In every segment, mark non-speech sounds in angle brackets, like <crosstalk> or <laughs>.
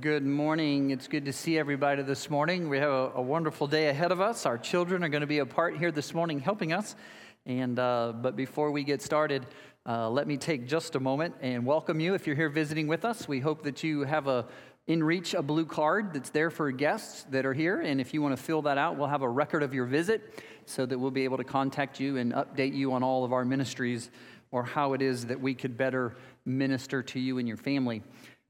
Good morning. It's good to see everybody this morning. We have a, a, wonderful day ahead of us. Our children are going to be a part here this morning helping us. And uh, but before we get started, uh, let me take just a moment and welcome you. If you're here visiting with us, we hope that you have a in reach a blue card that's there for guests that are here. And if you want to fill that out, we'll have a record of your visit so that we'll be able to contact you and update you on all of our ministries or how it is that we could better minister to you and your family.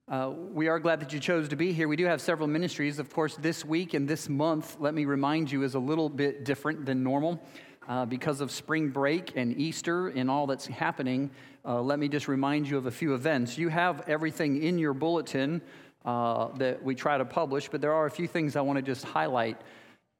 Uh, we are glad that you chose to be here. We do have several ministries. Of course, this week and this month, let me remind you, is a little bit different than normal. Uh, because of spring break and Easter and all that's happening, uh, let me just remind you of a few events. You have everything in your bulletin uh, that we try to publish, but there are a few things I want to just highlight.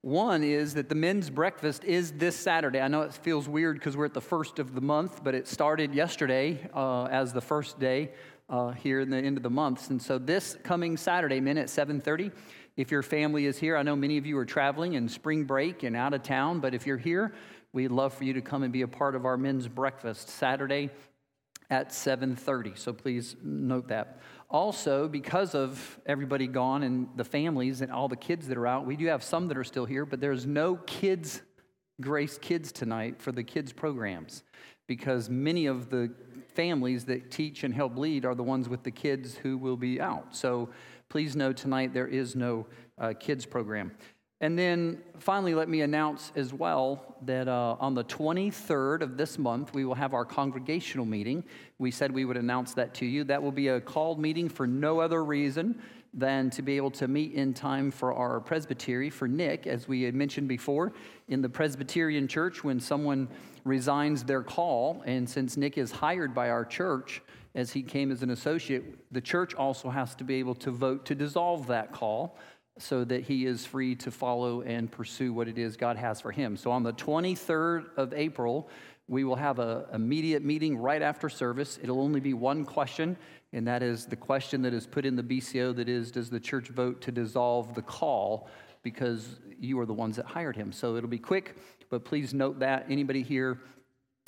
One is that the men's breakfast is this Saturday. I know it feels weird because we're at the first of the month, but it started yesterday uh, as the first day uh, here in the end of the months. And so this coming Saturday, men at 7:30, if your family is here, I know many of you are traveling in spring break and out of town, but if you're here, we'd love for you to come and be a part of our men's breakfast Saturday at 7:30. So please note that. Also, because of everybody gone and the families and all the kids that are out, we do have some that are still here, but there's no kids Grace Kids tonight for the kids programs because many of the families that teach and help lead are the ones with the kids who will be out. So please know tonight there is no uh, kids program. And then finally, let me announce as well that uh, on the 23rd of this month, we will have our congregational meeting. We said we would announce that to you. That will be a called meeting for no other reason than to be able to meet in time for our presbytery for Nick, as we had mentioned before. In the Presbyterian church, when someone resigns their call. And since Nick is hired by our church as he came as an associate, the church also has to be able to vote to dissolve that call so that he is free to follow and pursue what it is God has for him. So on the 23rd of April, we will have an immediate meeting right after service. It'll only be one question, and that is the question that is put in the BCO that is, does the church vote to dissolve the call because you are the ones that hired him? So it'll be quick but please note that. Anybody here?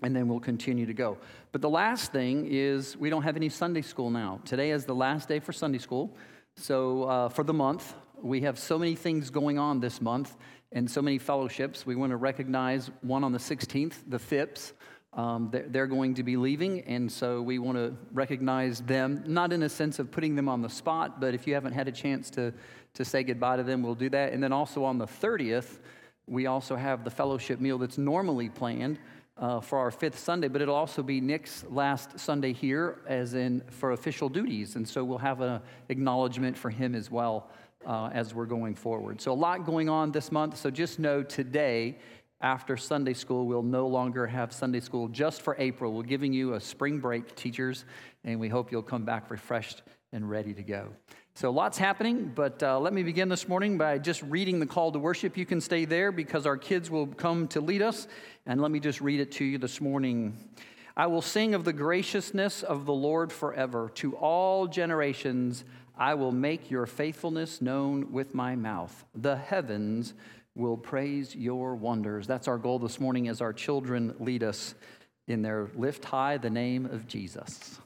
And then we'll continue to go. But the last thing is we don't have any Sunday school now. Today is the last day for Sunday school. So uh, for the month, we have so many things going on this month and so many fellowships. We want to recognize one on the 16th, the FIPS. Um, they're, they're going to be leaving, and so we want to recognize them, not in a sense of putting them on the spot, but if you haven't had a chance to, to say goodbye to them, we'll do that. And then also on the 30th, we also have the fellowship meal that's normally planned uh, for our fifth Sunday, but it'll also be Nick's last Sunday here, as in for official duties. And so we'll have an acknowledgement for him as well uh, as we're going forward. So, a lot going on this month. So, just know today, after Sunday school, we'll no longer have Sunday school just for April. We're giving you a spring break, teachers, and we hope you'll come back refreshed and ready to go. So, lots happening, but uh, let me begin this morning by just reading the call to worship. You can stay there because our kids will come to lead us. And let me just read it to you this morning. I will sing of the graciousness of the Lord forever. To all generations, I will make your faithfulness known with my mouth. The heavens will praise your wonders. That's our goal this morning as our children lead us in their lift high the name of Jesus.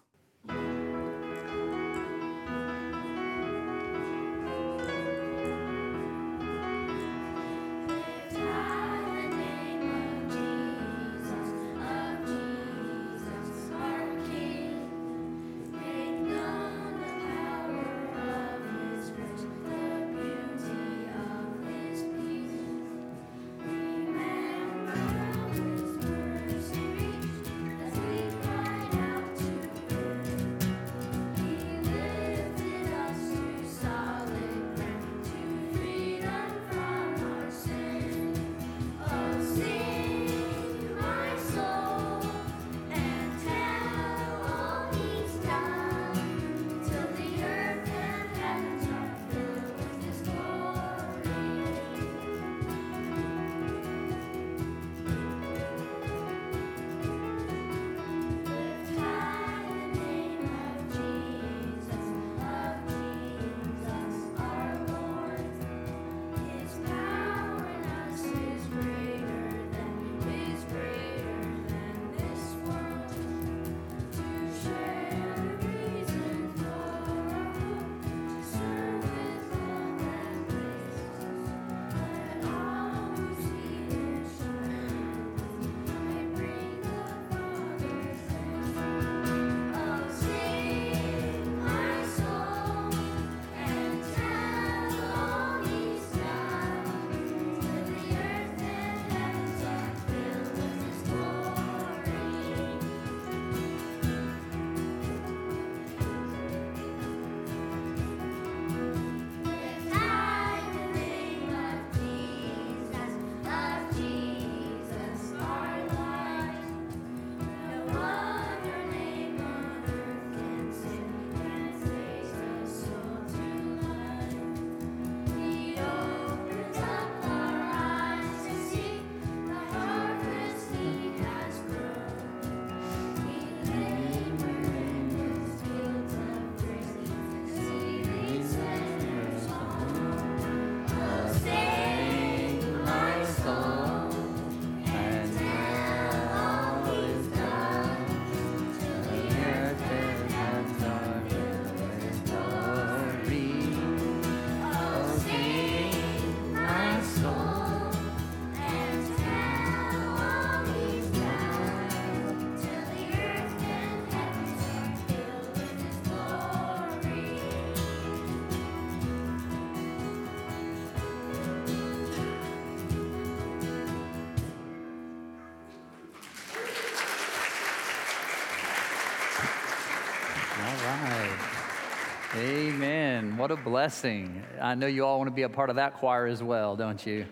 What a blessing. I know you all want to be a part of that choir as well, don't you?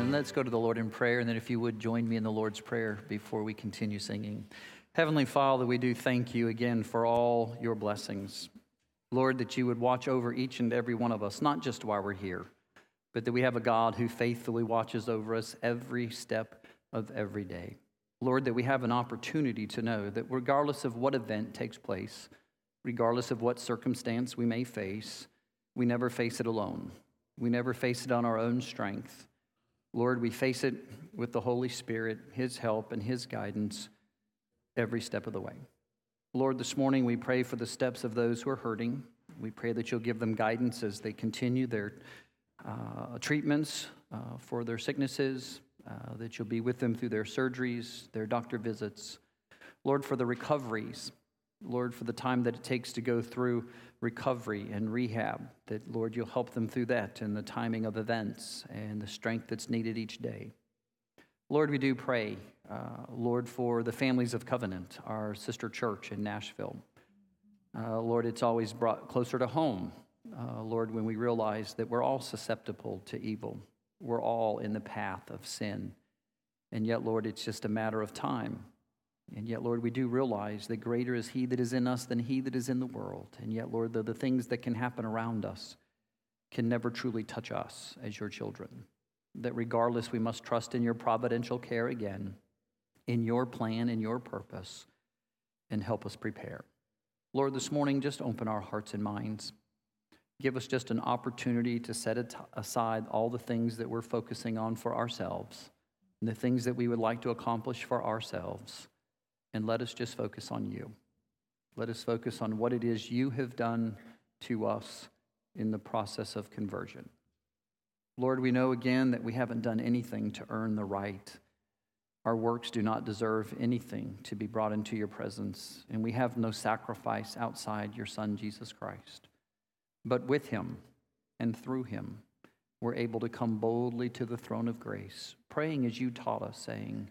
And let's go to the Lord in prayer. And then, if you would join me in the Lord's Prayer before we continue singing. Heavenly Father, we do thank you again for all your blessings. Lord, that you would watch over each and every one of us, not just while we're here, but that we have a God who faithfully watches over us every step of every day. Lord, that we have an opportunity to know that regardless of what event takes place, regardless of what circumstance we may face, we never face it alone. We never face it on our own strength. Lord, we face it with the Holy Spirit, His help, and His guidance every step of the way. Lord, this morning we pray for the steps of those who are hurting. We pray that you'll give them guidance as they continue their uh, treatments uh, for their sicknesses, uh, that you'll be with them through their surgeries, their doctor visits. Lord, for the recoveries, Lord, for the time that it takes to go through recovery and rehab, that, Lord, you'll help them through that and the timing of events and the strength that's needed each day. Lord, we do pray, uh, Lord, for the families of Covenant, our sister church in Nashville. Uh, Lord, it's always brought closer to home, uh, Lord, when we realize that we're all susceptible to evil. We're all in the path of sin. And yet, Lord, it's just a matter of time. And yet, Lord, we do realize that greater is He that is in us than He that is in the world. And yet, Lord, the, the things that can happen around us can never truly touch us as your children that regardless, we must trust in your providential care again, in your plan, in your purpose, and help us prepare. Lord, this morning, just open our hearts and minds. Give us just an opportunity to set aside all the things that we're focusing on for ourselves and the things that we would like to accomplish for ourselves. And let us just focus on you. Let us focus on what it is you have done to us in the process of conversion. Lord, we know again that we haven't done anything to earn the right. Our works do not deserve anything to be brought into your presence, and we have no sacrifice outside your Son, Jesus Christ. But with him and through him, we're able to come boldly to the throne of grace, praying as you taught us, saying,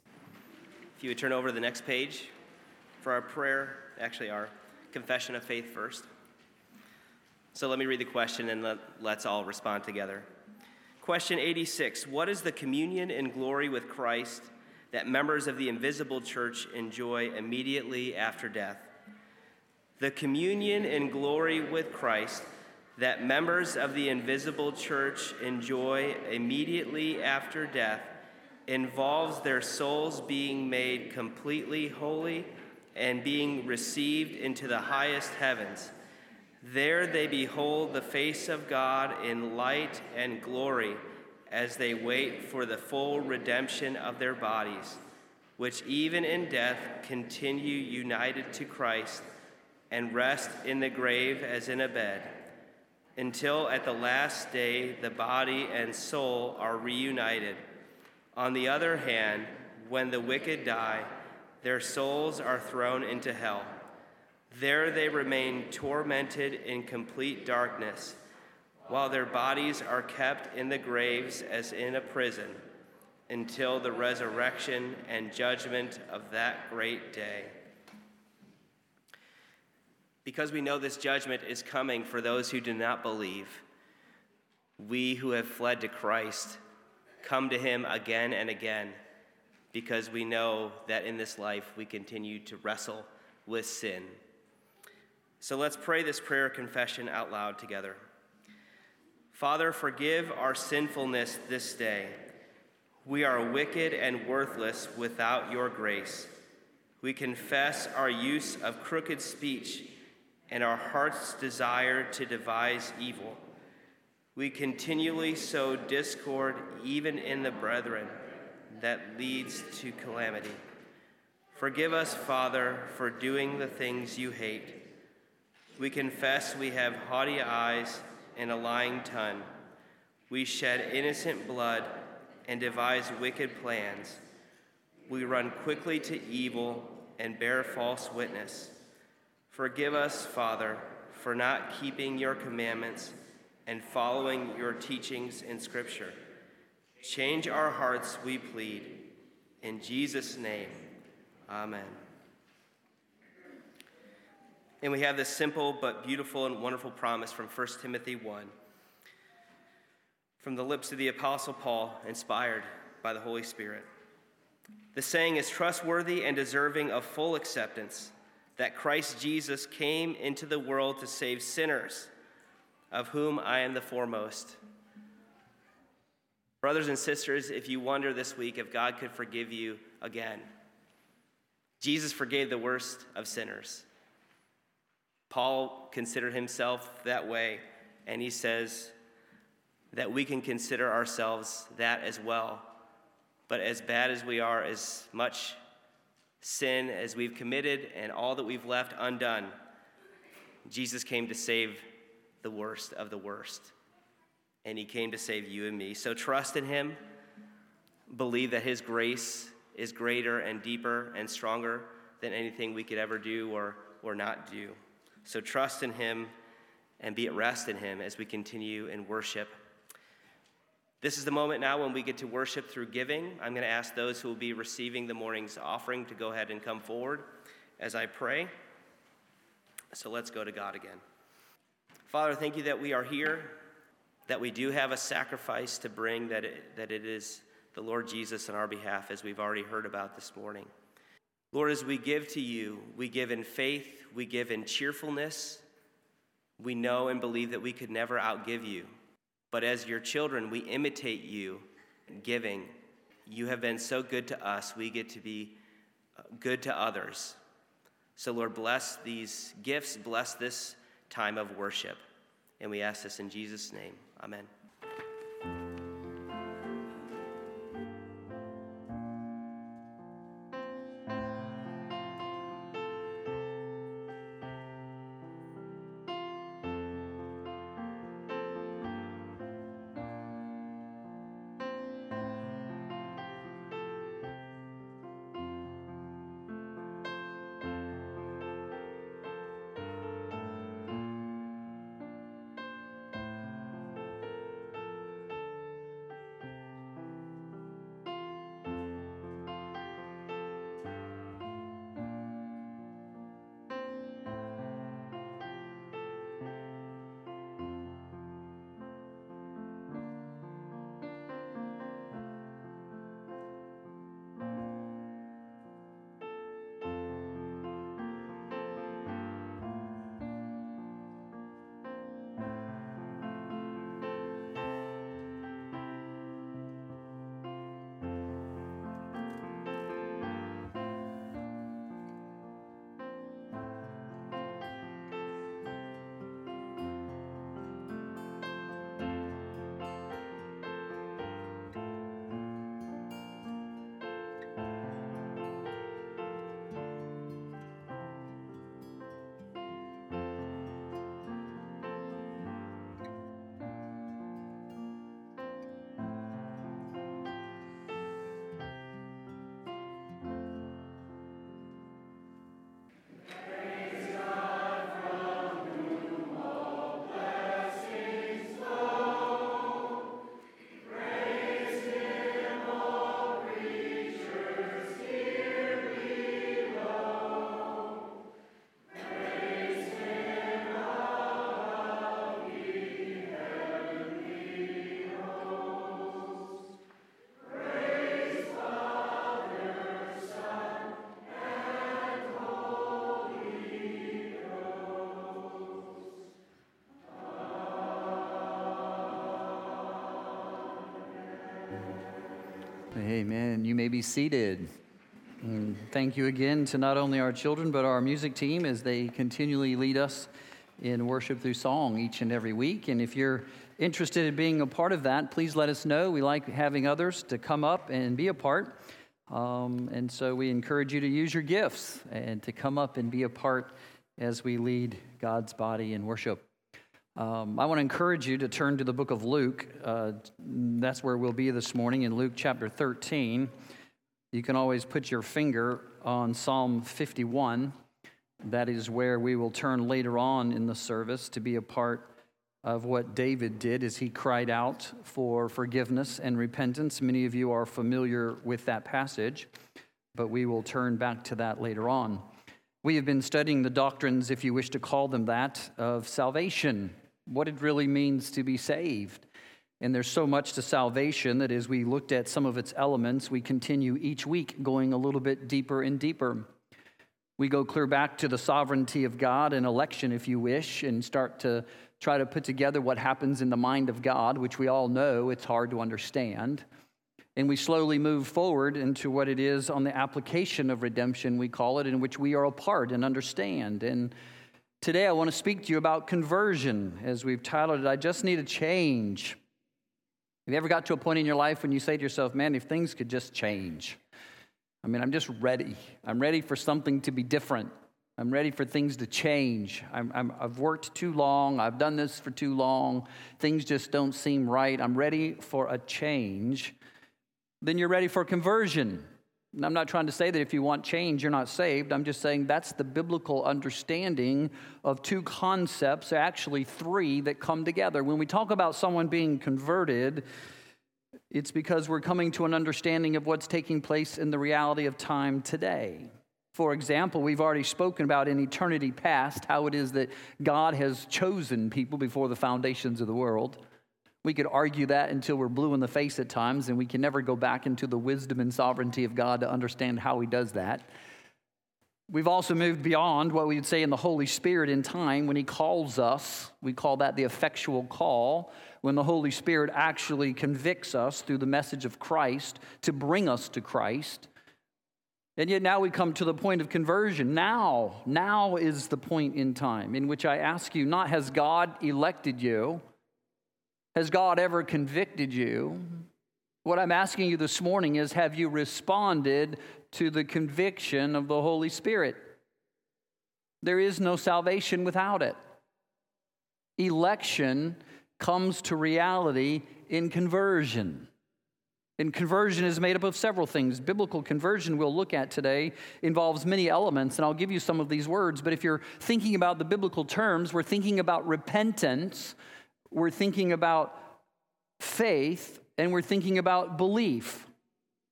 If you would turn over to the next page for our prayer, actually, our confession of faith first. So let me read the question and let, let's all respond together. Question 86 What is the communion in glory with Christ that members of the invisible church enjoy immediately after death? The communion in glory with Christ that members of the invisible church enjoy immediately after death involves their souls being made completely holy and being received into the highest heavens there they behold the face of God in light and glory as they wait for the full redemption of their bodies, which even in death continue united to Christ and rest in the grave as in a bed, until at the last day the body and soul are reunited. On the other hand, when the wicked die, their souls are thrown into hell there they remain tormented in complete darkness, while their bodies are kept in the graves as in a prison, until the resurrection and judgment of that great day. Because we know this judgment is coming for those who do not believe, we who have fled to Christ come to him again and again because we know that in this life we continue to wrestle with sin. So let's pray this prayer confession out loud together. Father, forgive our sinfulness this day. We are wicked and worthless without your grace. We confess our use of crooked speech and our heart's desire to devise evil. We continually sow discord even in the brethren that leads to calamity. Forgive us, Father, for doing the things you hate we confess we have haughty eyes and a lying tongue. We shed innocent blood and devise wicked plans. We run quickly to evil and bear false witness. Forgive us, Father, for not keeping your commandments and following your teachings in Scripture. Change our hearts, we plead. In Jesus' name, amen. And we have this simple but beautiful and wonderful promise from 1 Timothy 1 from the lips of the Apostle Paul, inspired by the Holy Spirit. The saying is trustworthy and deserving of full acceptance that Christ Jesus came into the world to save sinners, of whom I am the foremost. Brothers and sisters, if you wonder this week if God could forgive you again, Jesus forgave the worst of sinners. Paul considered himself that way, and he says that we can consider ourselves that as well. But as bad as we are, as much sin as we've committed and all that we've left undone, Jesus came to save the worst of the worst. And he came to save you and me. So trust in him. Believe that his grace is greater and deeper and stronger than anything we could ever do or, or not do. So trust in Him and be at rest in Him as we continue in worship. This is the moment now when we get to worship through giving. I'm going to ask those who will be receiving the morning's offering to go ahead and come forward as I pray. So let's go to God again. Father, thank you that we are here, that we do have a sacrifice to bring, that it, that it is the Lord Jesus on our behalf, as we've already heard about this morning. Lord, as we give to you, we give in faith, we give in cheerfulness. We know and believe that we could never outgive you. But as your children, we imitate you in giving. You have been so good to us, we get to be uh, good to others. So, Lord, bless these gifts, bless this time of worship. And we ask this in Jesus' name. Amen. Amen. You may be seated. And thank you again to not only our children, but our music team as they continually lead us in worship through song each and every week. And if you're interested in being a part of that, please let us know. We like having others to come up and be a part. Um, and so we encourage you to use your gifts and to come up and be a part as we lead God's body in worship. Um, I want to encourage you to turn to the book of Luke. Uh, that's where we'll be this morning in Luke chapter 13. You can always put your finger on Psalm 51. That is where we will turn later on in the service to be a part of what David did as he cried out for forgiveness and repentance. Many of you are familiar with that passage, but we will turn back to that later on. We have been studying the doctrines, if you wish to call them that, of salvation, what it really means to be saved. And there's so much to salvation that as we looked at some of its elements, we continue each week going a little bit deeper and deeper. We go clear back to the sovereignty of God and election, if you wish, and start to try to put together what happens in the mind of God, which we all know it's hard to understand. And we slowly move forward into what it is on the application of redemption, we call it, in which we are a part and understand. And today I want to speak to you about conversion, as we've titled it, I Just Need a Change. Have you ever got to a point in your life when you say to yourself, man, if things could just change? I mean, I'm just ready. I'm ready for something to be different. I'm ready for things to change. i have worked too long. I've done this for too long. Things just don't seem right. I'm ready for a change then you're ready for conversion. And I'm not trying to say that if you want change, you're not saved. I'm just saying that's the biblical understanding of two concepts, actually three, that come together. When we talk about someone being converted, it's because we're coming to an understanding of what's taking place in the reality of time today. For example, we've already spoken about in eternity past how it is that God has chosen people before the foundations of the world. We could argue that until we're blue in the face at times, and we can never go back into the wisdom and sovereignty of God to understand how He does that. We've also moved beyond what we would say in the Holy Spirit in time when He calls us. We call that the effectual call, when the Holy Spirit actually convicts us through the message of Christ to bring us to Christ. And yet now we come to the point of conversion. Now, now is the point in time in which I ask you, not has God elected you, has God ever convicted you? What I'm asking you this morning is have you responded to the conviction of the Holy Spirit? There is no salvation without it. Election comes to reality in conversion. And conversion is made up of several things. Biblical conversion, we'll look at today, involves many elements, and I'll give you some of these words. But if you're thinking about the biblical terms, we're thinking about repentance, we're thinking about faith, and we're thinking about belief.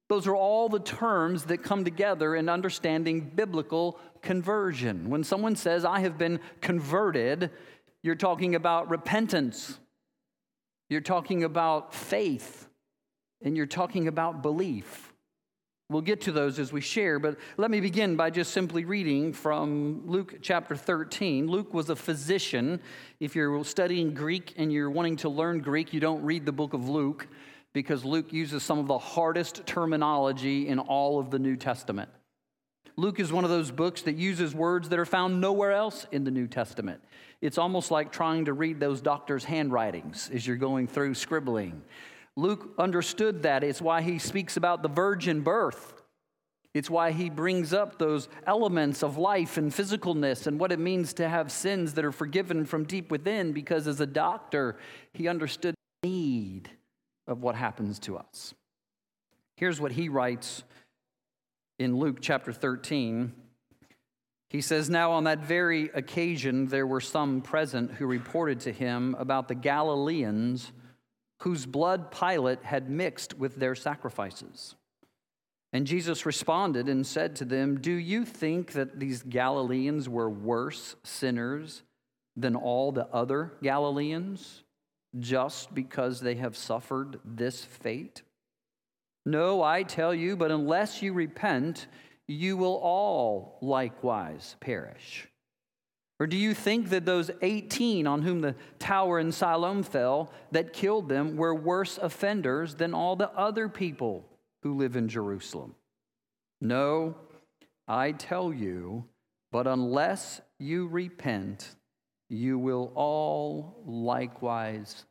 Those are all the terms that come together in understanding biblical conversion. When someone says, I have been converted, you're talking about repentance, you're talking about faith, and you're talking about belief. We'll get to those as we share, but let me begin by just simply reading from Luke chapter 13. Luke was a physician. If you're studying Greek and you're wanting to learn Greek, you don't read the book of Luke because Luke uses some of the hardest terminology in all of the New Testament. Luke is one of those books that uses words that are found nowhere else in the New Testament. It's almost like trying to read those doctors' handwritings as you're going through scribbling. Luke understood that. It's why he speaks about the virgin birth. It's why he brings up those elements of life and physicalness and what it means to have sins that are forgiven from deep within, because as a doctor, he understood the need of what happens to us. Here's what he writes in Luke chapter 13. He says, Now on that very occasion, there were some present who reported to him about the Galileans whose blood Pilate had mixed with their sacrifices. And Jesus responded and said to them, Do you think that these Galileans were worse sinners than all the other Galileans just because they have suffered this fate? No, I tell you, but unless you repent, you will all likewise perish. Or do you think that those 18 on whom the tower in Siloam fell that killed them were worse offenders than all the other people who live in Jerusalem? No, I tell you, but unless you repent, you will all likewise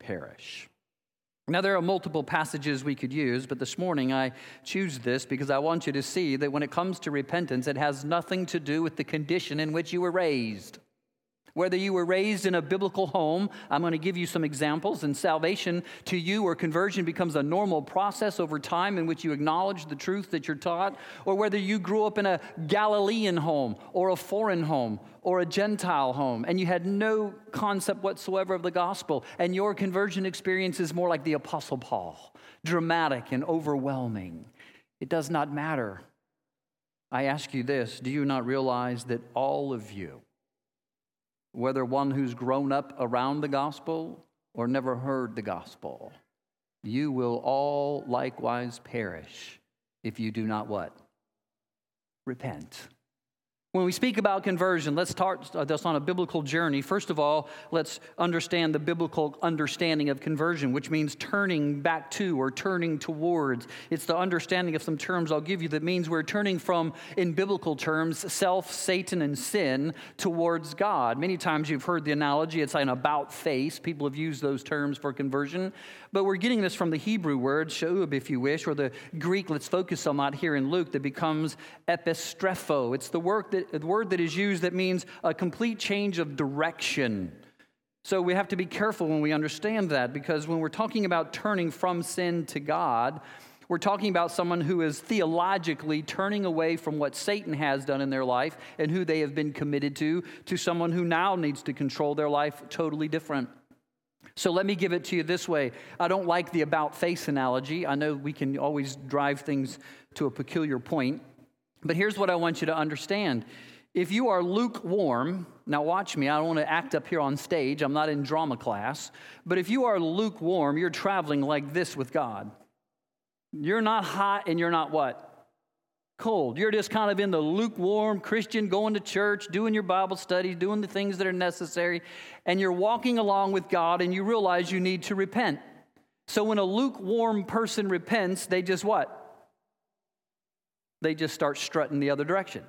perish. Now, there are multiple passages we could use, but this morning I choose this because I want you to see that when it comes to repentance, it has nothing to do with the condition in which you were raised. Whether you were raised in a biblical home, I'm going to give you some examples, and salvation to you or conversion becomes a normal process over time in which you acknowledge the truth that you're taught, or whether you grew up in a Galilean home or a foreign home or a Gentile home and you had no concept whatsoever of the gospel, and your conversion experience is more like the Apostle Paul, dramatic and overwhelming. It does not matter. I ask you this do you not realize that all of you, whether one who's grown up around the gospel or never heard the gospel, you will all likewise perish if you do not what? Repent. When we speak about conversion, let's start uh, this on a biblical journey. First of all, let's understand the biblical understanding of conversion, which means turning back to or turning towards. It's the understanding of some terms I'll give you that means we're turning from, in biblical terms, self, Satan, and sin towards God. Many times you've heard the analogy, it's an about face. People have used those terms for conversion. But we're getting this from the Hebrew word, sha'ub, if you wish, or the Greek, let's focus on that here in Luke, that becomes epistrepho. It's the, work that, the word that is used that means a complete change of direction. So we have to be careful when we understand that because when we're talking about turning from sin to God, we're talking about someone who is theologically turning away from what Satan has done in their life and who they have been committed to, to someone who now needs to control their life totally different. So let me give it to you this way. I don't like the about face analogy. I know we can always drive things to a peculiar point. But here's what I want you to understand. If you are lukewarm, now watch me, I don't want to act up here on stage. I'm not in drama class. But if you are lukewarm, you're traveling like this with God. You're not hot and you're not what? cold. You're just kind of in the lukewarm Christian, going to church, doing your Bible studies, doing the things that are necessary, and you're walking along with God and you realize you need to repent. So when a lukewarm person repents, they just what? They just start strutting the other direction.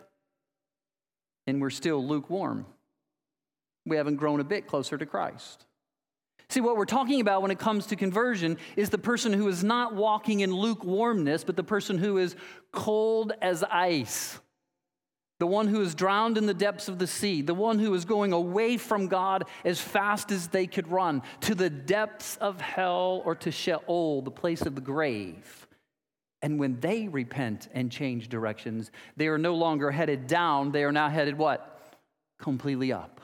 And we're still lukewarm. We haven't grown a bit closer to Christ. See, what we're talking about when it comes to conversion is the person who is not walking in lukewarmness, but the person who is cold as ice. The one who is drowned in the depths of the sea, the one who is going away from God as fast as they could run to the depths of hell or to Sheol, the place of the grave. And when they repent and change directions, they are no longer headed down, they are now headed what? Completely up.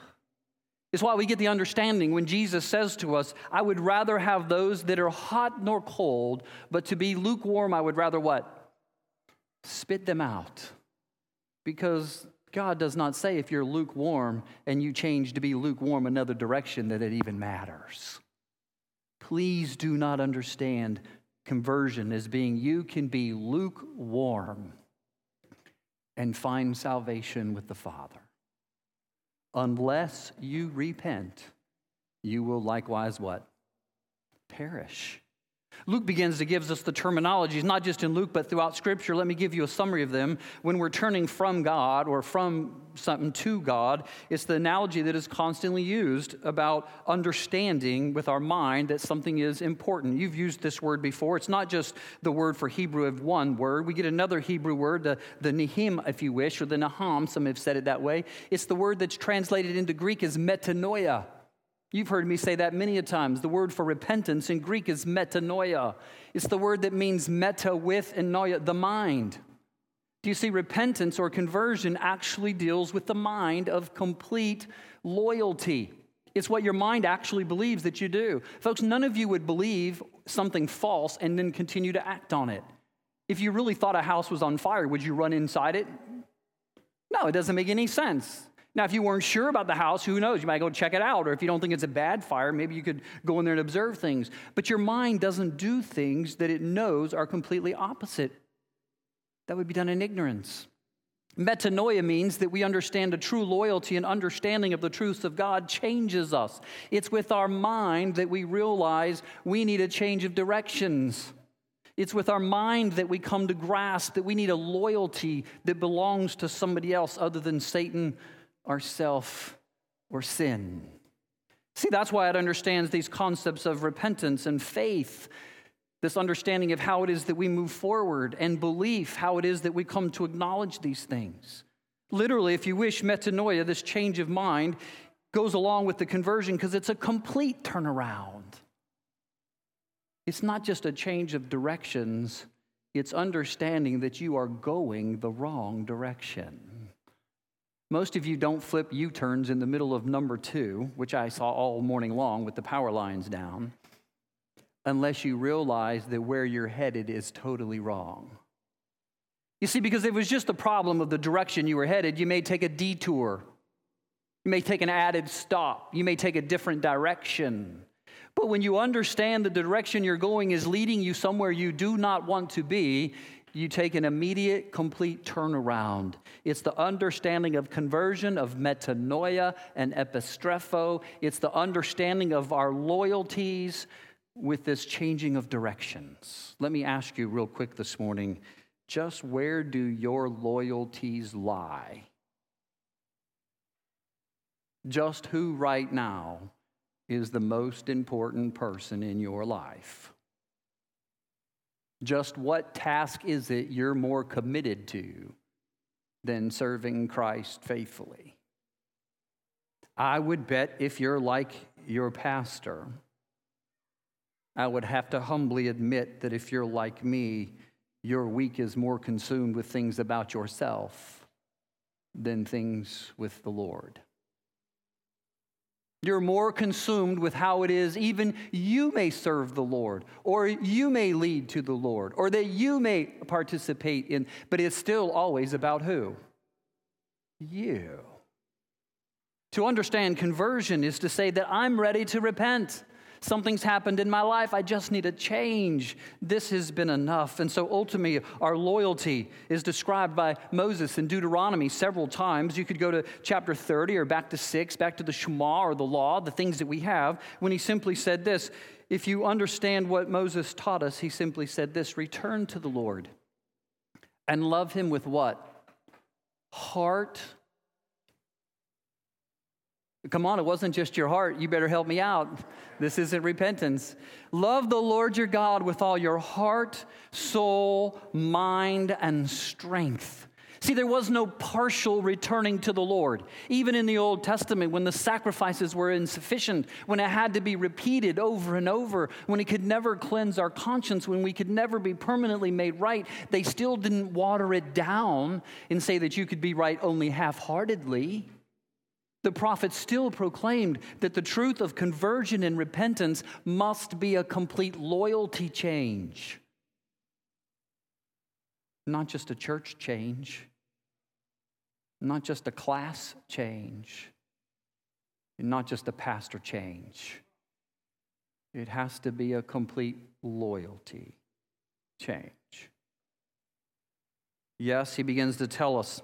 It's why we get the understanding when Jesus says to us, I would rather have those that are hot nor cold, but to be lukewarm, I would rather what? Spit them out. Because God does not say if you're lukewarm and you change to be lukewarm another direction that it even matters. Please do not understand conversion as being you can be lukewarm and find salvation with the Father. Unless you repent, you will likewise what? Perish. Luke begins to give us the terminologies, not just in Luke, but throughout Scripture. Let me give you a summary of them. When we're turning from God or from something to God, it's the analogy that is constantly used about understanding with our mind that something is important. You've used this word before. It's not just the word for Hebrew of one word. We get another Hebrew word, the, the nihim, if you wish, or the naham. Some have said it that way. It's the word that's translated into Greek as metanoia. You've heard me say that many a times. The word for repentance in Greek is metanoia. It's the word that means meta with and noia, the mind. Do you see, repentance or conversion actually deals with the mind of complete loyalty. It's what your mind actually believes that you do. Folks, none of you would believe something false and then continue to act on it. If you really thought a house was on fire, would you run inside it? No, it doesn't make any sense. Now, if you weren't sure about the house, who knows? You might go check it out. Or if you don't think it's a bad fire, maybe you could go in there and observe things. But your mind doesn't do things that it knows are completely opposite. That would be done in ignorance. Metanoia means that we understand a true loyalty and understanding of the truths of God changes us. It's with our mind that we realize we need a change of directions. It's with our mind that we come to grasp that we need a loyalty that belongs to somebody else other than Satan ourself or sin. See, that's why it understands these concepts of repentance and faith, this understanding of how it is that we move forward, and belief, how it is that we come to acknowledge these things. Literally, if you wish, metanoia, this change of mind, goes along with the conversion because it's a complete turnaround. It's not just a change of directions, it's understanding that you are going the wrong direction. Most of you don't flip U turns in the middle of number two, which I saw all morning long with the power lines down, unless you realize that where you're headed is totally wrong. You see, because it was just the problem of the direction you were headed, you may take a detour. You may take an added stop. You may take a different direction. But when you understand the direction you're going is leading you somewhere you do not want to be, you take an immediate, complete turnaround. It's the understanding of conversion, of metanoia and epistrepho. It's the understanding of our loyalties with this changing of directions. Let me ask you real quick this morning just where do your loyalties lie? Just who right now is the most important person in your life? Just what task is it you're more committed to than serving Christ faithfully? I would bet if you're like your pastor, I would have to humbly admit that if you're like me, your week is more consumed with things about yourself than things with the Lord. You're more consumed with how it is even you may serve the Lord, or you may lead to the Lord, or that you may participate in, but it's still always about who? You. To understand conversion is to say that I'm ready to repent. Something's happened in my life. I just need a change. This has been enough. And so ultimately, our loyalty is described by Moses in Deuteronomy several times. You could go to chapter 30 or back to 6, back to the Shema or the law, the things that we have, when he simply said this. If you understand what Moses taught us, he simply said this return to the Lord and love him with what? Heart Come on, it wasn't just your heart. You better help me out. This isn't repentance. Love the Lord your God with all your heart, soul, mind, and strength. See, there was no partial returning to the Lord. Even in the Old Testament, when the sacrifices were insufficient, when it had to be repeated over and over, when it could never cleanse our conscience, when we could never be permanently made right, they still didn't water it down and say that you could be right only half heartedly. The prophet still proclaimed that the truth of conversion and repentance must be a complete loyalty change, not just a church change, not just a class change, not just a pastor change. It has to be a complete loyalty change. Yes, he begins to tell us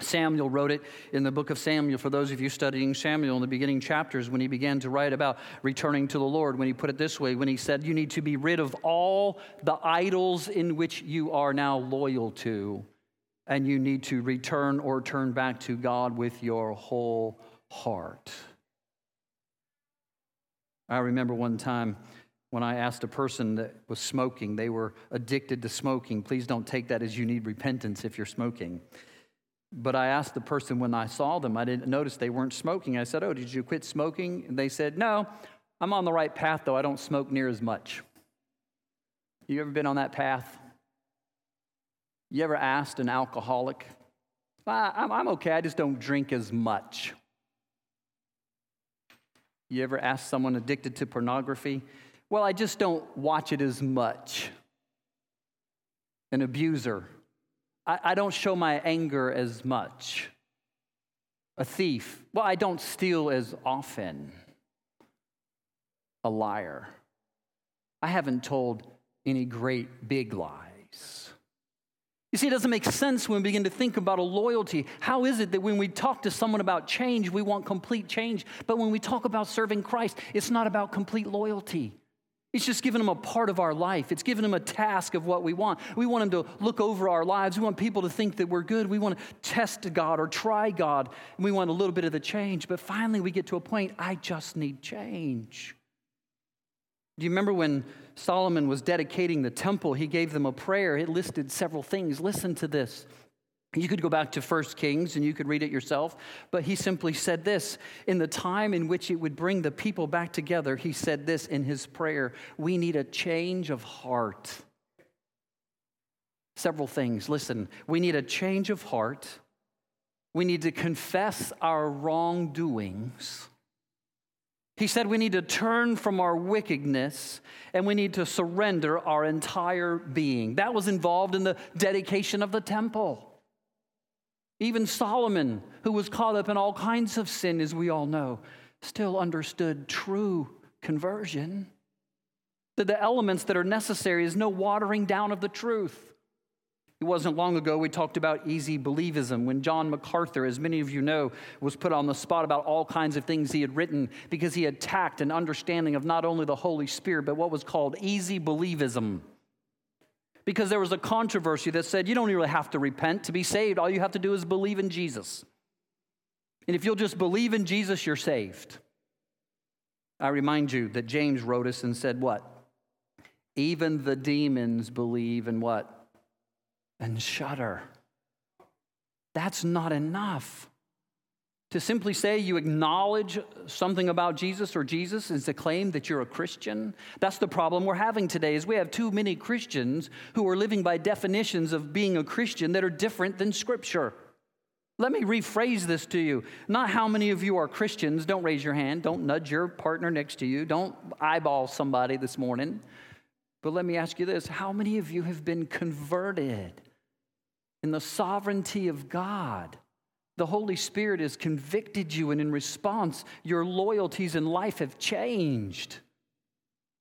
Samuel wrote it in the book of Samuel for those of you studying Samuel in the beginning chapters when he began to write about returning to the Lord. When he put it this way, when he said, You need to be rid of all the idols in which you are now loyal to, and you need to return or turn back to God with your whole heart. I remember one time when I asked a person that was smoking, they were addicted to smoking. Please don't take that as you need repentance if you're smoking. But I asked the person when I saw them, I didn't notice they weren't smoking. I said, Oh, did you quit smoking? And they said, No, I'm on the right path, though. I don't smoke near as much. You ever been on that path? You ever asked an alcoholic, I'm okay, I just don't drink as much. You ever asked someone addicted to pornography? Well, I just don't watch it as much. An abuser, I, I don't show my anger as much. A thief, well, I don't steal as often. A liar, I haven't told any great big lies. You see, it doesn't make sense when we begin to think about a loyalty. How is it that when we talk to someone about change, we want complete change, but when we talk about serving Christ, it's not about complete loyalty? It's just giving them a part of our life. It's giving them a task of what we want. We want them to look over our lives. We want people to think that we're good. We want to test God or try God. And we want a little bit of the change. But finally, we get to a point I just need change. Do you remember when Solomon was dedicating the temple? He gave them a prayer. It listed several things. Listen to this. You could go back to 1 Kings and you could read it yourself, but he simply said this in the time in which it would bring the people back together. He said this in his prayer We need a change of heart. Several things. Listen, we need a change of heart. We need to confess our wrongdoings. He said we need to turn from our wickedness and we need to surrender our entire being. That was involved in the dedication of the temple. Even Solomon, who was caught up in all kinds of sin, as we all know, still understood true conversion. That the elements that are necessary is no watering down of the truth. It wasn't long ago we talked about easy believism when John MacArthur, as many of you know, was put on the spot about all kinds of things he had written because he attacked an understanding of not only the Holy Spirit, but what was called easy believism. Because there was a controversy that said you don't really have to repent to be saved. All you have to do is believe in Jesus. And if you'll just believe in Jesus, you're saved. I remind you that James wrote us and said, What? Even the demons believe in what? and shudder. That's not enough. To simply say you acknowledge something about Jesus or Jesus is to claim that you're a Christian. That's the problem we're having today is we have too many Christians who are living by definitions of being a Christian that are different than scripture. Let me rephrase this to you. Not how many of you are Christians. Don't raise your hand. Don't nudge your partner next to you. Don't eyeball somebody this morning. But let me ask you this how many of you have been converted? in the sovereignty of God. The Holy Spirit has convicted you, and in response, your loyalties in life have changed.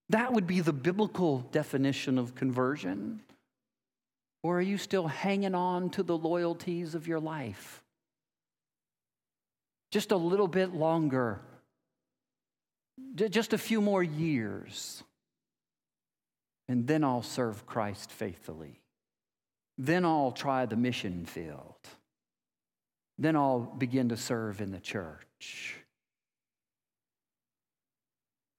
That would be the biblical definition of conversion. Or are you still hanging on to the loyalties of your life? Just a little bit longer, just a few more years, and then I'll serve Christ faithfully. Then I'll try the mission field. Then I'll begin to serve in the church.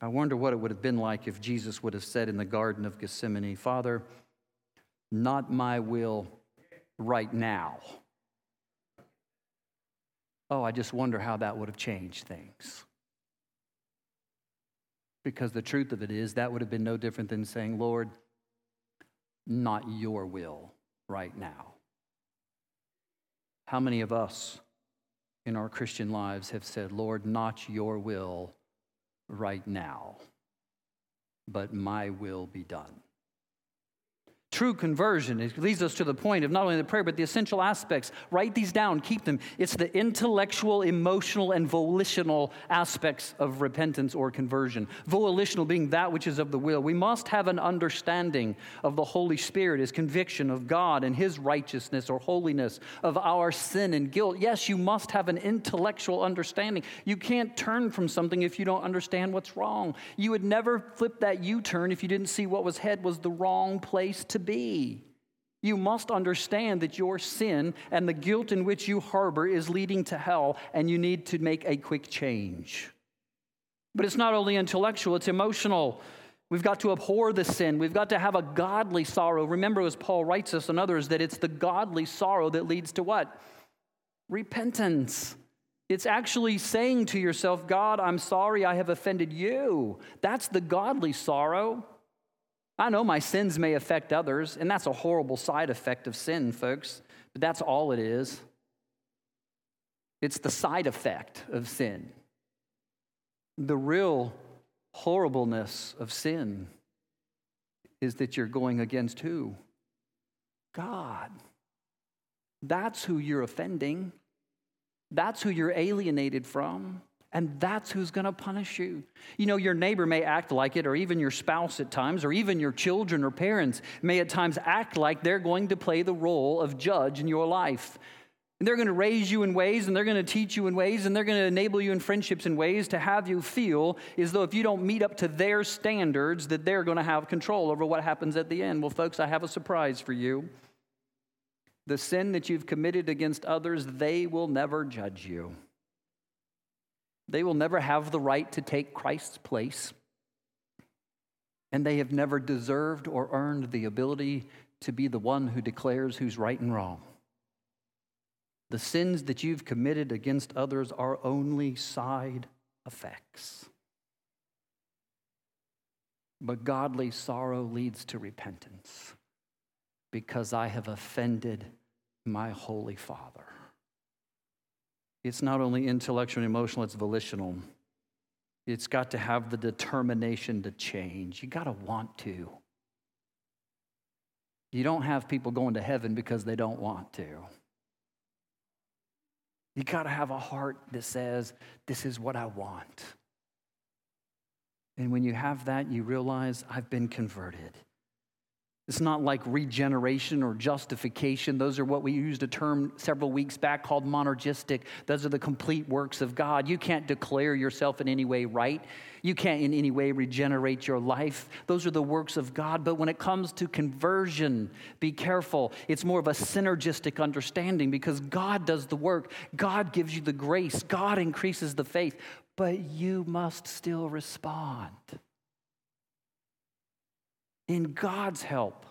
I wonder what it would have been like if Jesus would have said in the Garden of Gethsemane, Father, not my will right now. Oh, I just wonder how that would have changed things. Because the truth of it is, that would have been no different than saying, Lord, not your will, right now. How many of us in our Christian lives have said, Lord, not your will right now, but my will be done? True conversion it leads us to the point of not only the prayer, but the essential aspects. Write these down, keep them. It's the intellectual, emotional, and volitional aspects of repentance or conversion. Volitional being that which is of the will. We must have an understanding of the Holy Spirit, His conviction of God and His righteousness or holiness, of our sin and guilt. Yes, you must have an intellectual understanding. You can't turn from something if you don't understand what's wrong. You would never flip that U turn if you didn't see what was head was the wrong place to be. You must understand that your sin and the guilt in which you harbor is leading to hell, and you need to make a quick change. But it's not only intellectual, it's emotional. We've got to abhor the sin. We've got to have a godly sorrow. Remember, as Paul writes us and others, that it's the godly sorrow that leads to what? Repentance. It's actually saying to yourself, God, I'm sorry I have offended you. That's the godly sorrow. I know my sins may affect others, and that's a horrible side effect of sin, folks, but that's all it is. It's the side effect of sin. The real horribleness of sin is that you're going against who? God. That's who you're offending. That's who you're alienated from. And that's who's going to punish you. You know, your neighbor may act like it, or even your spouse at times, or even your children or parents may at times act like they're going to play the role of judge in your life. And they're going to raise you in ways, and they're going to teach you in ways, and they're going to enable you in friendships in ways to have you feel as though if you don't meet up to their standards, that they're going to have control over what happens at the end. Well, folks, I have a surprise for you. The sin that you've committed against others, they will never judge you. They will never have the right to take Christ's place. And they have never deserved or earned the ability to be the one who declares who's right and wrong. The sins that you've committed against others are only side effects. But godly sorrow leads to repentance because I have offended my Holy Father. It's not only intellectual and emotional, it's volitional. It's got to have the determination to change. You got to want to. You don't have people going to heaven because they don't want to. You got to have a heart that says, This is what I want. And when you have that, you realize I've been converted. It's not like regeneration or justification. Those are what we used a term several weeks back called monergistic. Those are the complete works of God. You can't declare yourself in any way right. You can't in any way regenerate your life. Those are the works of God. But when it comes to conversion, be careful. It's more of a synergistic understanding because God does the work, God gives you the grace, God increases the faith, but you must still respond in God's help,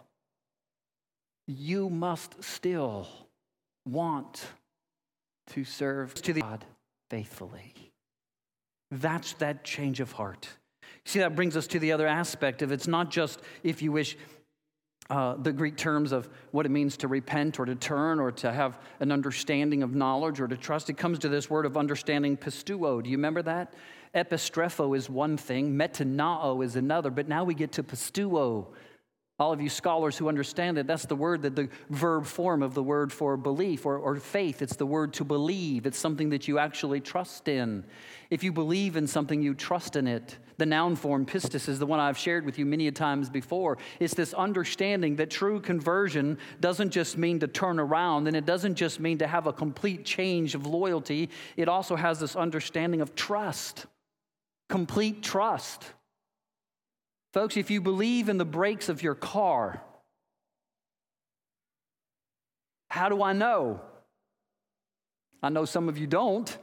you must still want to serve to the God faithfully. That's that change of heart. See, that brings us to the other aspect of it's not just, if you wish, uh, the Greek terms of what it means to repent or to turn or to have an understanding of knowledge or to trust. It comes to this word of understanding, pisteuo. Do you remember that? Epistrepho is one thing, metanoeo is another, but now we get to pisteuo. All of you scholars who understand it, that's the word that the verb form of the word for belief or, or faith. It's the word to believe. It's something that you actually trust in. If you believe in something, you trust in it. The noun form, pistis, is the one I've shared with you many times before. It's this understanding that true conversion doesn't just mean to turn around, and it doesn't just mean to have a complete change of loyalty. It also has this understanding of trust complete trust. Folks, if you believe in the brakes of your car, how do I know? I know some of you don't.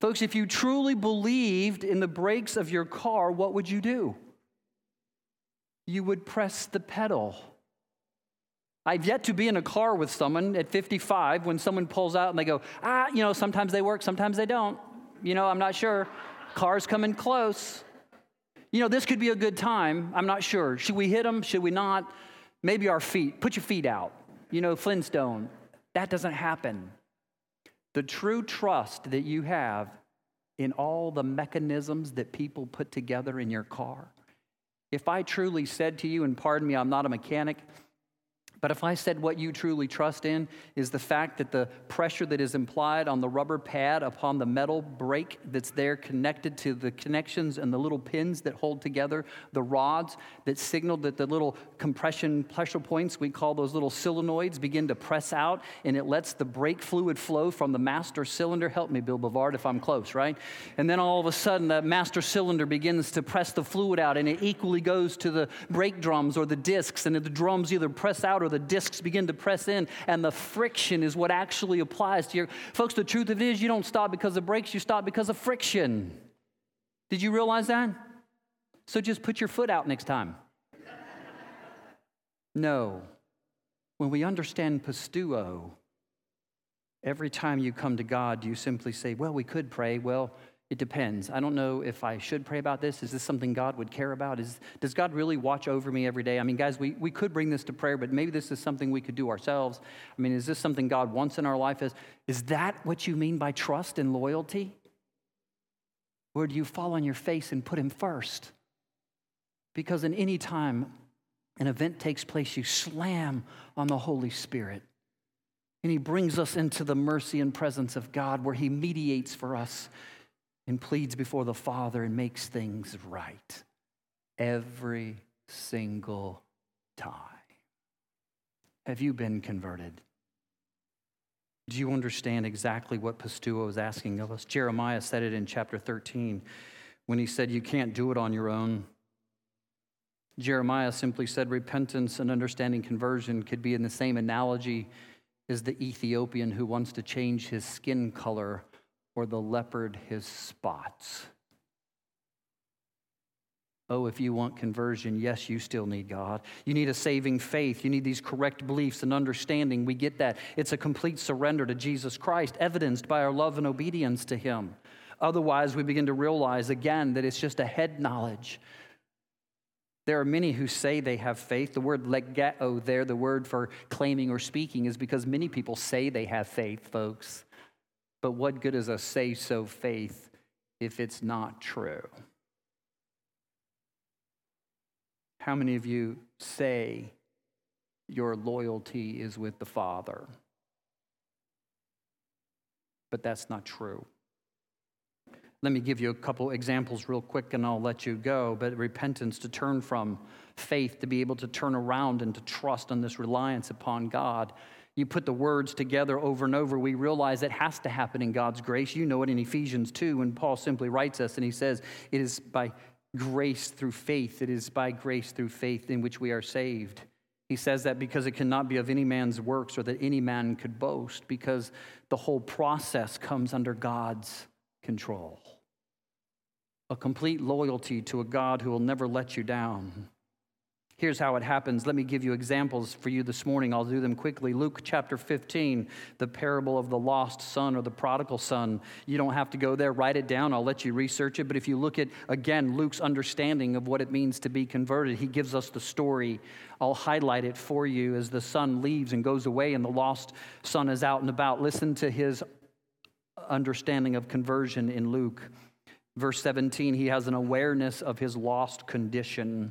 Folks, if you truly believed in the brakes of your car, what would you do? You would press the pedal. I've yet to be in a car with someone at 55 when someone pulls out and they go, ah, you know, sometimes they work, sometimes they don't you know, I'm not sure. Car's coming close. You know, this could be a good time. I'm not sure. Should we hit them? Should we not? Maybe our feet. Put your feet out. You know, Flintstone. That doesn't happen. The true trust that you have in all the mechanisms that people put together in your car. If I truly said to you, and pardon me, I'm not a mechanic, but if I said what you truly trust in is the fact that the pressure that is implied on the rubber pad upon the metal brake that's there connected to the connections and the little pins that hold together the rods that signal that the little compression pressure points, we call those little solenoids, begin to press out and it lets the brake fluid flow from the master cylinder. Help me, Bill Bavard, if I'm close, right? And then all of a sudden, that master cylinder begins to press the fluid out and it equally goes to the brake drums or the discs, and the drums either press out or the discs begin to press in, and the friction is what actually applies to your. Folks, the truth of it is, you don't stop because of brakes, you stop because of friction. Did you realize that? So just put your foot out next time. <laughs> no. When we understand pisteuo, every time you come to God, you simply say, Well, we could pray. Well, it depends. I don't know if I should pray about this. Is this something God would care about? Is, does God really watch over me every day? I mean, guys, we, we could bring this to prayer, but maybe this is something we could do ourselves. I mean, is this something God wants in our life? Is, is that what you mean by trust and loyalty? Or do you fall on your face and put Him first? Because in any time an event takes place, you slam on the Holy Spirit. And He brings us into the mercy and presence of God where He mediates for us and pleads before the Father and makes things right every single time. Have you been converted? Do you understand exactly what Pisteuo is asking of us? Jeremiah said it in chapter 13 when he said, You can't do it on your own. Jeremiah simply said repentance and understanding conversion could be in the same analogy as the Ethiopian who wants to change his skin color or the leopard his spots. Oh, if you want conversion, yes, you still need God. You need a saving faith. You need these correct beliefs and understanding. We get that. It's a complete surrender to Jesus Christ, evidenced by our love and obedience to Him. Otherwise, we begin to realize again that it's just a head knowledge. There are many who say they have faith. The word legeo there, the word for claiming or speaking, is because many people say they have faith, folks. But what good is a say so faith if it's not true? How many of you say your loyalty is with the Father? But that's not true. Let me give you a couple examples real quick and I'll let you go. But repentance to turn from faith, to be able to turn around and to trust on this reliance upon God. You put the words together over and over, we realize it has to happen in God's grace. You know it in Ephesians 2 when Paul simply writes us and he says, It is by grace through faith. It is by grace through faith in which we are saved. He says that because it cannot be of any man's works or that any man could boast, because the whole process comes under God's control. A complete loyalty to a God who will never let you down. Here's how it happens. Let me give you examples for you this morning. I'll do them quickly. Luke chapter 15, the parable of the lost son or the prodigal son. You don't have to go there, write it down. I'll let you research it. But if you look at, again, Luke's understanding of what it means to be converted, he gives us the story. I'll highlight it for you as the son leaves and goes away and the lost son is out and about. Listen to his understanding of conversion in Luke. Verse 17, he has an awareness of his lost condition.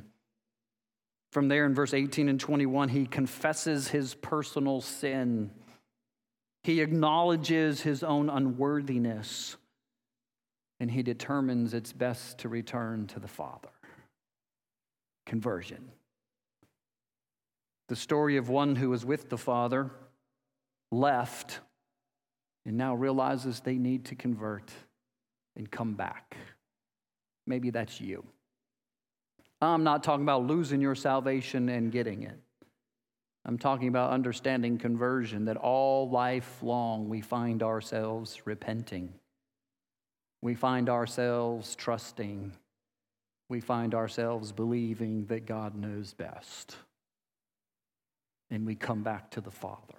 From there in verse 18 and 21, he confesses his personal sin. He acknowledges his own unworthiness, and he determines it's best to return to the Father. Conversion. The story of one who was with the Father, left, and now realizes they need to convert and come back. Maybe that's you. I'm not talking about losing your salvation and getting it. I'm talking about understanding conversion, that all life long we find ourselves repenting. We find ourselves trusting. We find ourselves believing that God knows best. And we come back to the Father.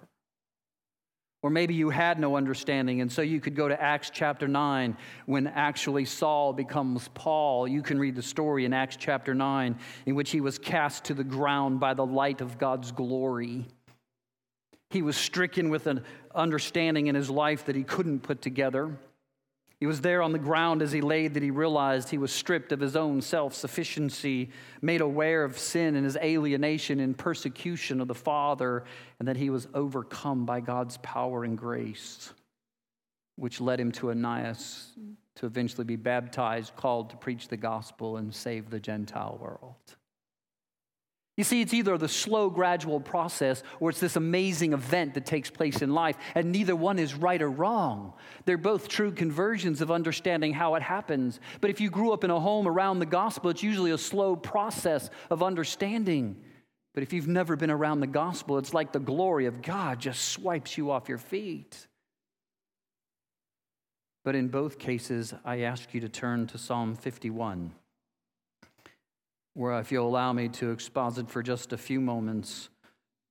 Or maybe you had no understanding, and so you could go to Acts chapter 9 when actually Saul becomes Paul. You can read the story in Acts chapter 9 in which he was cast to the ground by the light of God's glory. He was stricken with an understanding in his life that he couldn't put together. He was there on the ground as he laid that he realized he was stripped of his own self sufficiency, made aware of sin and his alienation and persecution of the Father, and that he was overcome by God's power and grace, which led him to Ananias to eventually be baptized, called to preach the gospel and save the Gentile world. You see, it's either the slow, gradual process or it's this amazing event that takes place in life, and neither one is right or wrong. They're both true conversions of understanding how it happens. But if you grew up in a home around the gospel, it's usually a slow process of understanding. But if you've never been around the gospel, it's like the glory of God just swipes you off your feet. But in both cases, I ask you to turn to Psalm 51 where, if you'll allow me to exposit for just a few moments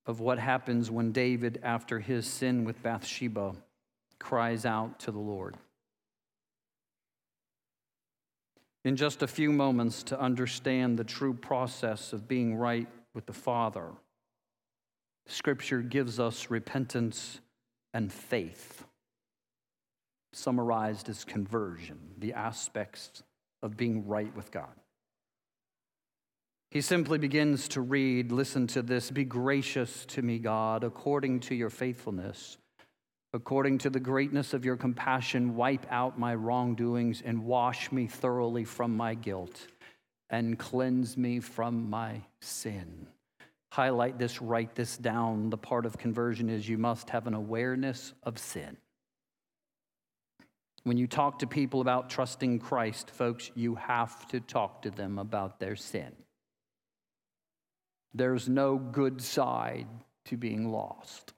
of what happens when David, after his sin with Bathsheba, cries out to the Lord. In just a few moments, to understand the true process of being right with the Father, Scripture gives us repentance and faith, summarized as conversion, the aspects of being right with God. He simply begins to read, Listen to this, be gracious to me, God, according to your faithfulness. According to the greatness of your compassion, wipe out my wrongdoings and wash me thoroughly from my guilt and cleanse me from my sin. Highlight this, write this down. The part of conversion is you must have an awareness of sin. When you talk to people about trusting Christ, folks, you have to talk to them about their sin. There's no good side to being lost.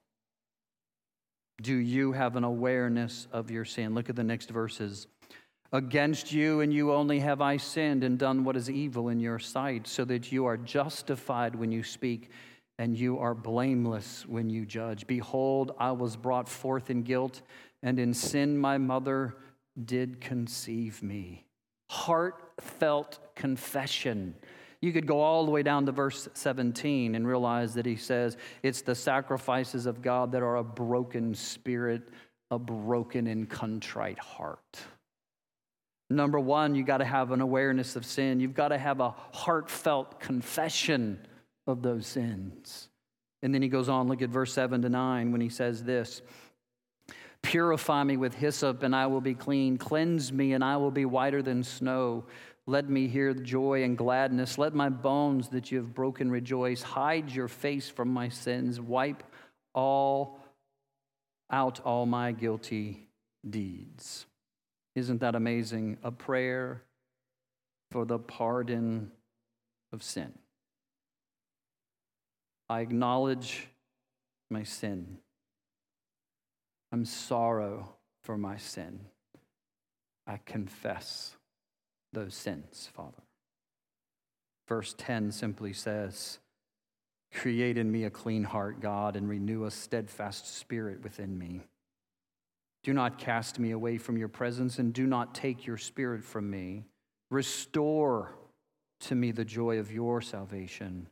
Do you have an awareness of your sin? Look at the next verses. Against you and you only have I sinned and done what is evil in your sight, so that you are justified when you speak and you are blameless when you judge. Behold, I was brought forth in guilt, and in sin my mother did conceive me. Heartfelt confession. You could go all the way down to verse 17 and realize that he says it's the sacrifices of God that are a broken spirit, a broken and contrite heart. Number one, you got to have an awareness of sin. You've got to have a heartfelt confession of those sins. And then he goes on, look at verse 7 to 9 when he says this Purify me with hyssop, and I will be clean. Cleanse me, and I will be whiter than snow. Let me hear joy and gladness. Let my bones that you have broken rejoice. Hide your face from my sins. Wipe all out all my guilty deeds. Isn't that amazing? A prayer for the pardon of sin. I acknowledge my sin. I'm sorrow for my sin. I confess those sins, Father. Verse 10 simply says, Create in me a clean heart, God, and renew a steadfast spirit within me. Do not cast me away from your presence, and do not take your spirit from me. Restore to me the joy of your salvation.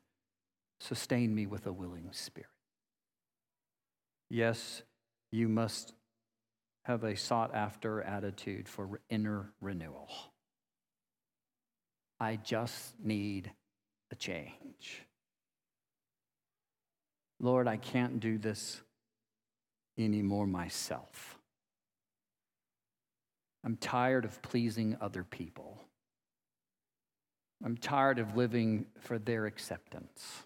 Sustain me with a willing spirit. Yes, you must have a sought after attitude for inner renewal. I just need a change. Lord, I can't do this anymore myself. I'm tired of pleasing other people. I'm tired of living for their acceptance.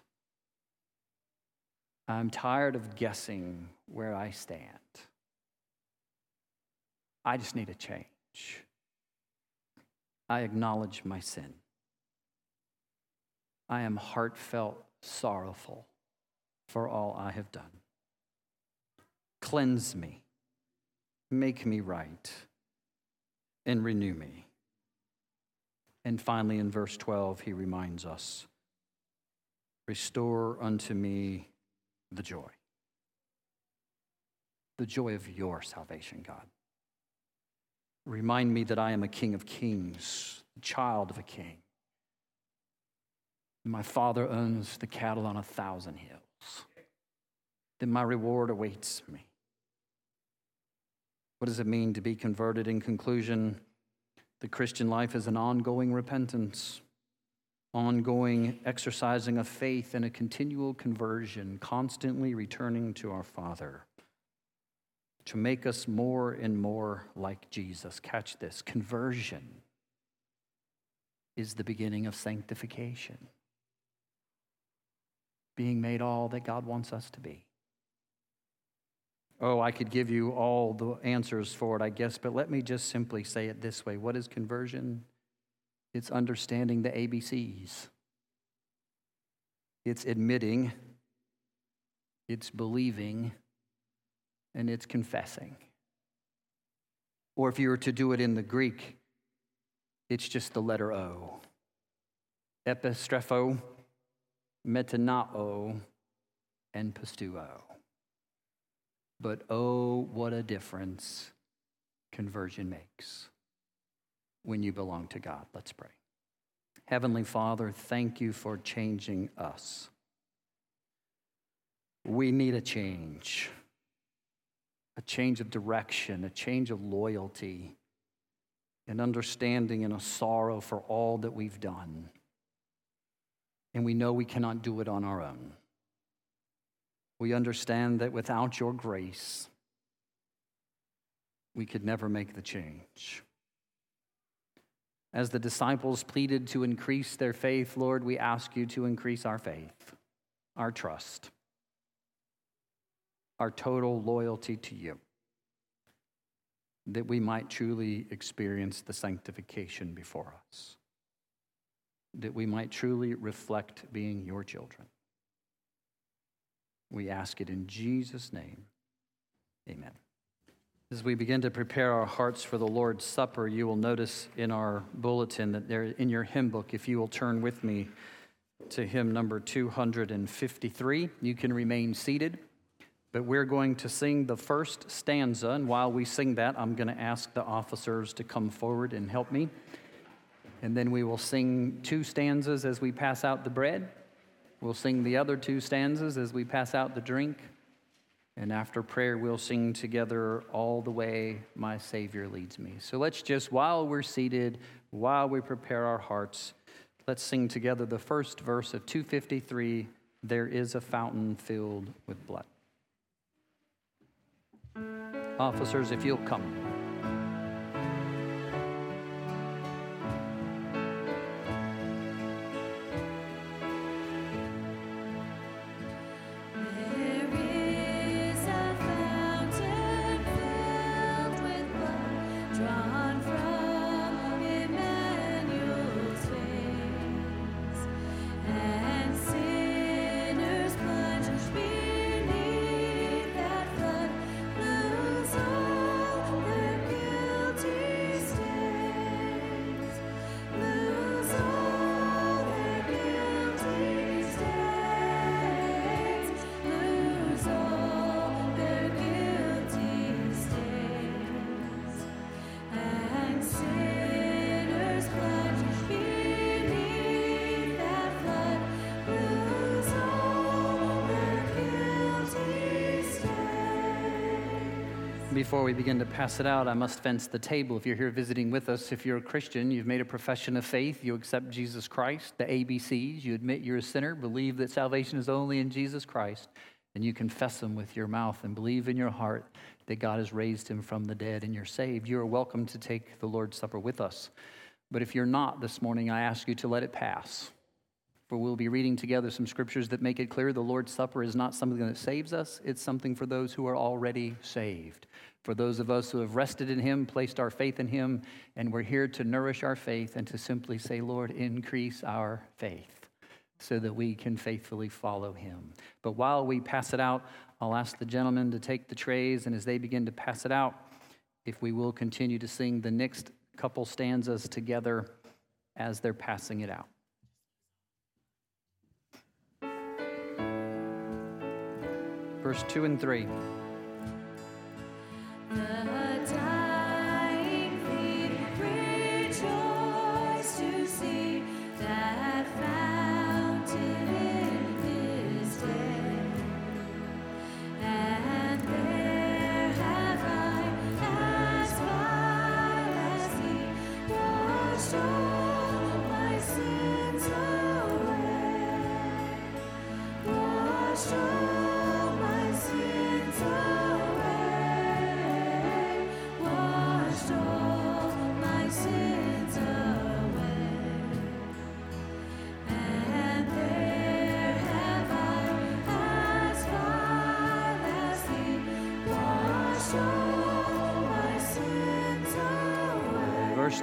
I'm tired of guessing where I stand. I just need a change. I acknowledge my sin. I am heartfelt sorrowful for all I have done. Cleanse me, make me right, and renew me. And finally, in verse 12, he reminds us Restore unto me the joy. The joy of your salvation, God. Remind me that I am a king of kings, child of a king. My father owns the cattle on a thousand hills. Then my reward awaits me. What does it mean to be converted? In conclusion, the Christian life is an ongoing repentance ongoing exercising of faith and a continual conversion, constantly returning to our Father to make us more and more like Jesus. Catch this conversion is the beginning of sanctification, being made all that God wants us to be. Oh, I could give you all the answers for it, I guess, but let me just simply say it this way What is conversion? It's understanding the ABCs. It's admitting, it's believing, and it's confessing. Or if you were to do it in the Greek, it's just the letter O. Epistrepho, metanoeo, and pisteuo. But oh, what a difference conversion makes when you belong to God. Let's pray. Heavenly Father, thank you for changing us. We need a change, a change of direction, a change of loyalty, an understanding and a sorrow for all that we've done. And we know we cannot do it on our own. We understand that without your grace, we could never make the change. As the disciples pleaded to increase their faith, Lord, we ask you to increase our faith, our trust, our total loyalty to you, that we might truly experience the sanctification before us, that we might truly reflect being your children. We ask it in Jesus' name. Amen. As we begin to prepare our hearts for the Lord's Supper, you will notice in our bulletin that there, in your hymn book, if you will turn with me to hymn number 253, you can remain seated. But we're going to sing the first stanza, and while we sing that, I'm going to ask the officers to come forward and help me. And then we will sing two stanzas as we pass out the bread. We'll sing the other two stanzas as we pass out the drink. And after prayer, we'll sing together All the Way My Savior Leads Me. So let's just, while we're seated, while we prepare our hearts, let's sing together the first verse of 253 There is a fountain filled with blood. Officers, if you'll come. Before we begin to pass it out, I must fence the table. If you're here visiting with us, if you're a Christian, you've made a profession of faith, you accept Jesus Christ, the ABCs, you admit you're a sinner, believe that salvation is only in Jesus Christ, and you confess Him with your mouth and believe in your heart that God has raised Him from the dead and you're saved, you are welcome to take the Lord's Supper with us. But if you're not this morning, I ask you to let it pass. For we'll be reading together some scriptures that make it clear the Lord's Supper is not something that saves us, it's something for those who are already saved. For those of us who have rested in Him, placed our faith in Him, and we're here to nourish our faith and to simply say, Lord, increase our faith so that we can faithfully follow Him. But while we pass it out, I'll ask the gentlemen to take the trays, and as they begin to pass it out, if we will continue to sing the next couple stanzas together as they're passing it out. verse 2 and 3. Verse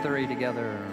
3 together.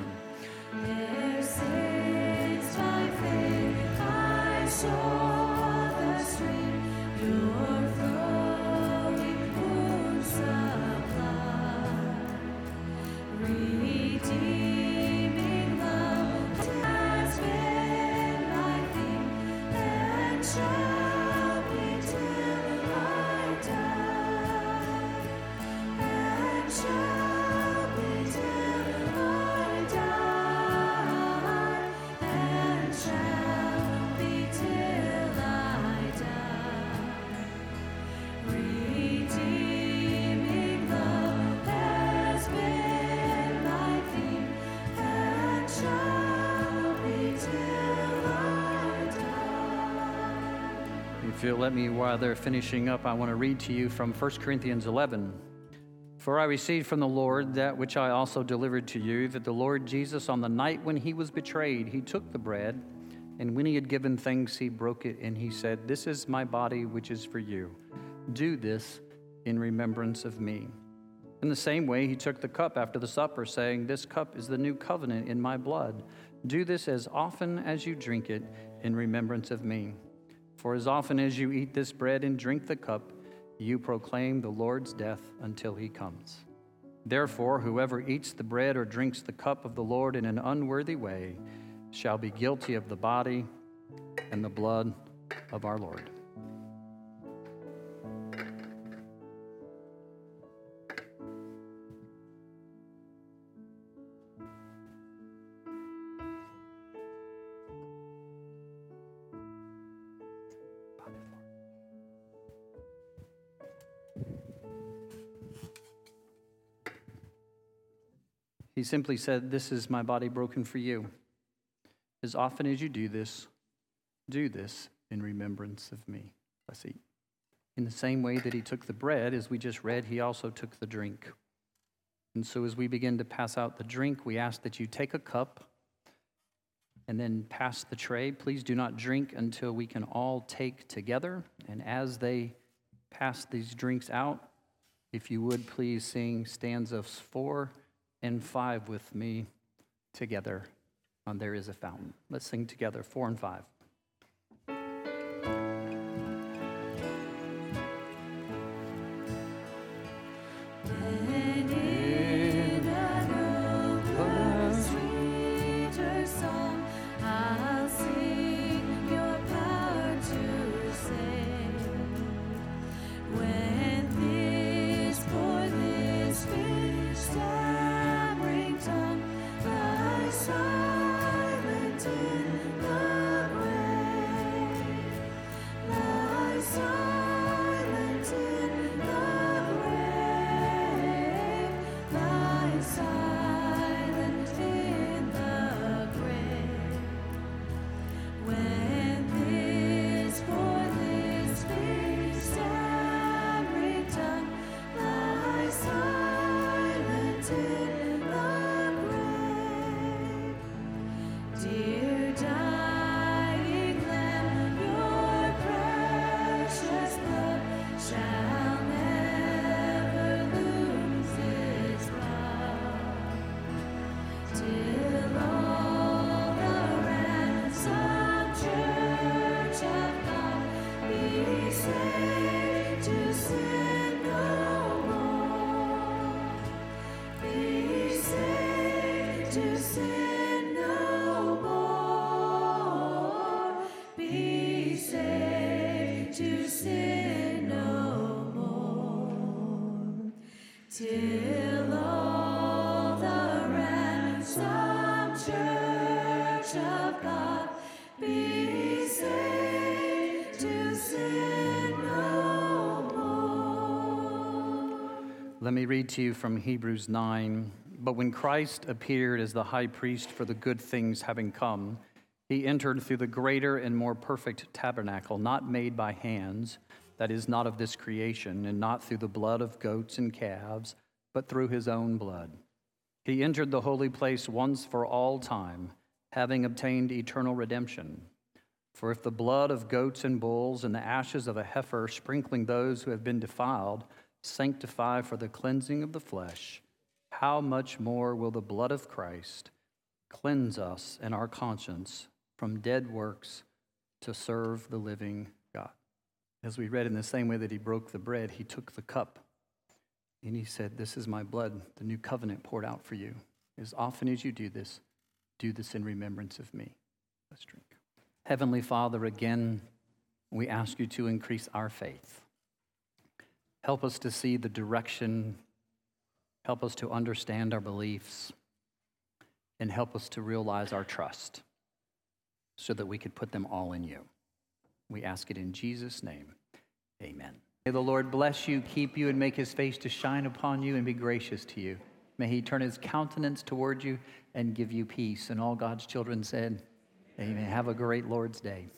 You'll let me, while they're finishing up, I want to read to you from 1 Corinthians 11. For I received from the Lord that which I also delivered to you, that the Lord Jesus, on the night when he was betrayed, he took the bread, and when he had given thanks, he broke it, and he said, This is my body, which is for you. Do this in remembrance of me. In the same way, he took the cup after the supper, saying, This cup is the new covenant in my blood. Do this as often as you drink it in remembrance of me. For as often as you eat this bread and drink the cup, you proclaim the Lord's death until he comes. Therefore, whoever eats the bread or drinks the cup of the Lord in an unworthy way shall be guilty of the body and the blood of our Lord. He simply said, This is my body broken for you. As often as you do this, do this in remembrance of me. Let's eat. In the same way that he took the bread, as we just read, he also took the drink. And so as we begin to pass out the drink, we ask that you take a cup and then pass the tray. Please do not drink until we can all take together. And as they pass these drinks out, if you would please sing stanzas four and five with me together on There is a Fountain. Let's sing together, four and five. Let me read to you from Hebrews 9. But when Christ appeared as the high priest for the good things having come, he entered through the greater and more perfect tabernacle, not made by hands, that is, not of this creation, and not through the blood of goats and calves, but through his own blood. He entered the holy place once for all time, having obtained eternal redemption. For if the blood of goats and bulls and the ashes of a heifer sprinkling those who have been defiled, sanctify for the cleansing of the flesh, how much more will the blood of Christ cleanse us and our conscience from dead works to serve the living God? As we read in the same way that he broke the bread, he took the cup and he said, This is my blood, the new covenant poured out for you. As often as you do this, do this in remembrance of me. Let's drink. Heavenly Father, again, we ask you to increase our faith. Help us to see the direction. Help us to understand our beliefs. And help us to realize our trust so that we could put them all in you. We ask it in Jesus' name. Amen. May the Lord bless you, keep you, and make his face to shine upon you and be gracious to you. May he turn his countenance toward you and give you peace. And all God's children said, Amen. Have a great Lord's day.